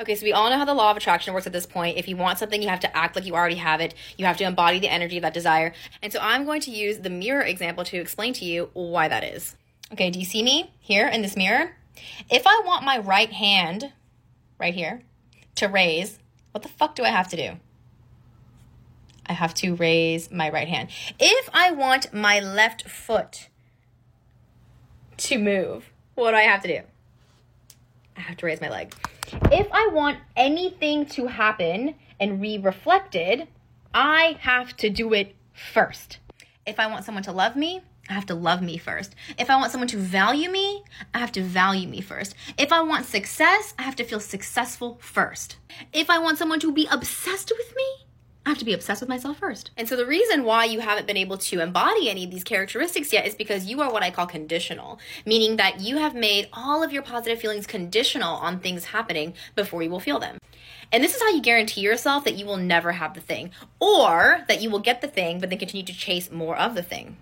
Okay, so we all know how the law of attraction works at this point. If you want something, you have to act like you already have it. You have to embody the energy of that desire. And so I'm going to use the mirror example to explain to you why that is. Okay, do you see me here in this mirror? If I want my right hand, right here, to raise, what the fuck do I have to do? I have to raise my right hand. If I want my left foot to move, what do I have to do? I have to raise my leg. If I want anything to happen and be reflected, I have to do it first. If I want someone to love me, I have to love me first. If I want someone to value me, I have to value me first. If I want success, I have to feel successful first. If I want someone to be obsessed with me, Have to be obsessed with myself first. And so the reason why you haven't been able to embody any of these characteristics yet is because you are what I call conditional, meaning that you have made all of your positive feelings conditional on things happening before you will feel them. And this is how you guarantee yourself that you will never have the thing, or that you will get the thing but then continue to chase more of the thing.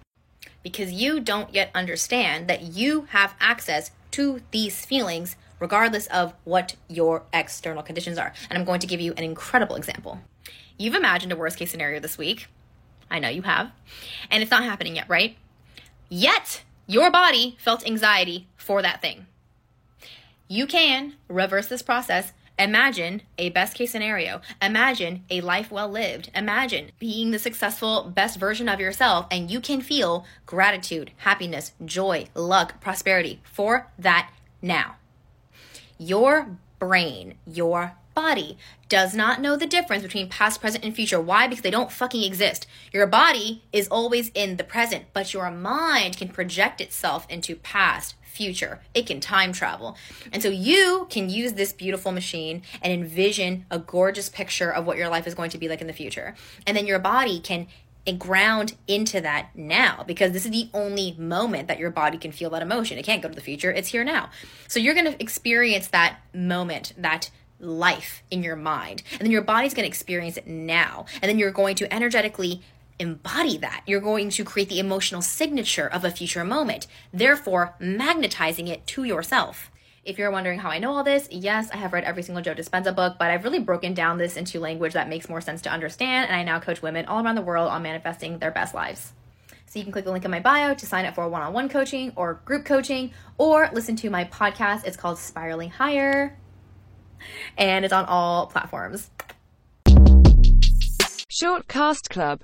Because you don't yet understand that you have access to these feelings regardless of what your external conditions are. And I'm going to give you an incredible example. You've imagined a worst case scenario this week. I know you have. And it's not happening yet, right? Yet, your body felt anxiety for that thing. You can reverse this process. Imagine a best case scenario. Imagine a life well lived. Imagine being the successful best version of yourself, and you can feel gratitude, happiness, joy, luck, prosperity for that now. Your brain, your body does not know the difference between past, present, and future. Why? Because they don't fucking exist. Your body is always in the present, but your mind can project itself into past, future. It can time travel. And so you can use this beautiful machine and envision a gorgeous picture of what your life is going to be like in the future. And then your body can eh, ground into that now because this is the only moment that your body can feel that emotion. It can't go to the future, it's here now. So you're going to experience that moment, that life in your mind. And then your body's going to experience it now. And then you're going to energetically embody that. You're going to create the emotional signature of a future moment, therefore magnetizing it to yourself. If you're wondering how I know all this, yes, I have read every single Joe Dispenza book, but I've really broken down this into language that makes more sense to understand, and I now coach women all around the world on manifesting their best lives. So you can click the link in my bio to sign up for one on one coaching or group coaching, or listen to my podcast. It's called Spiraling Higher and it's on all platforms. Shortcast Club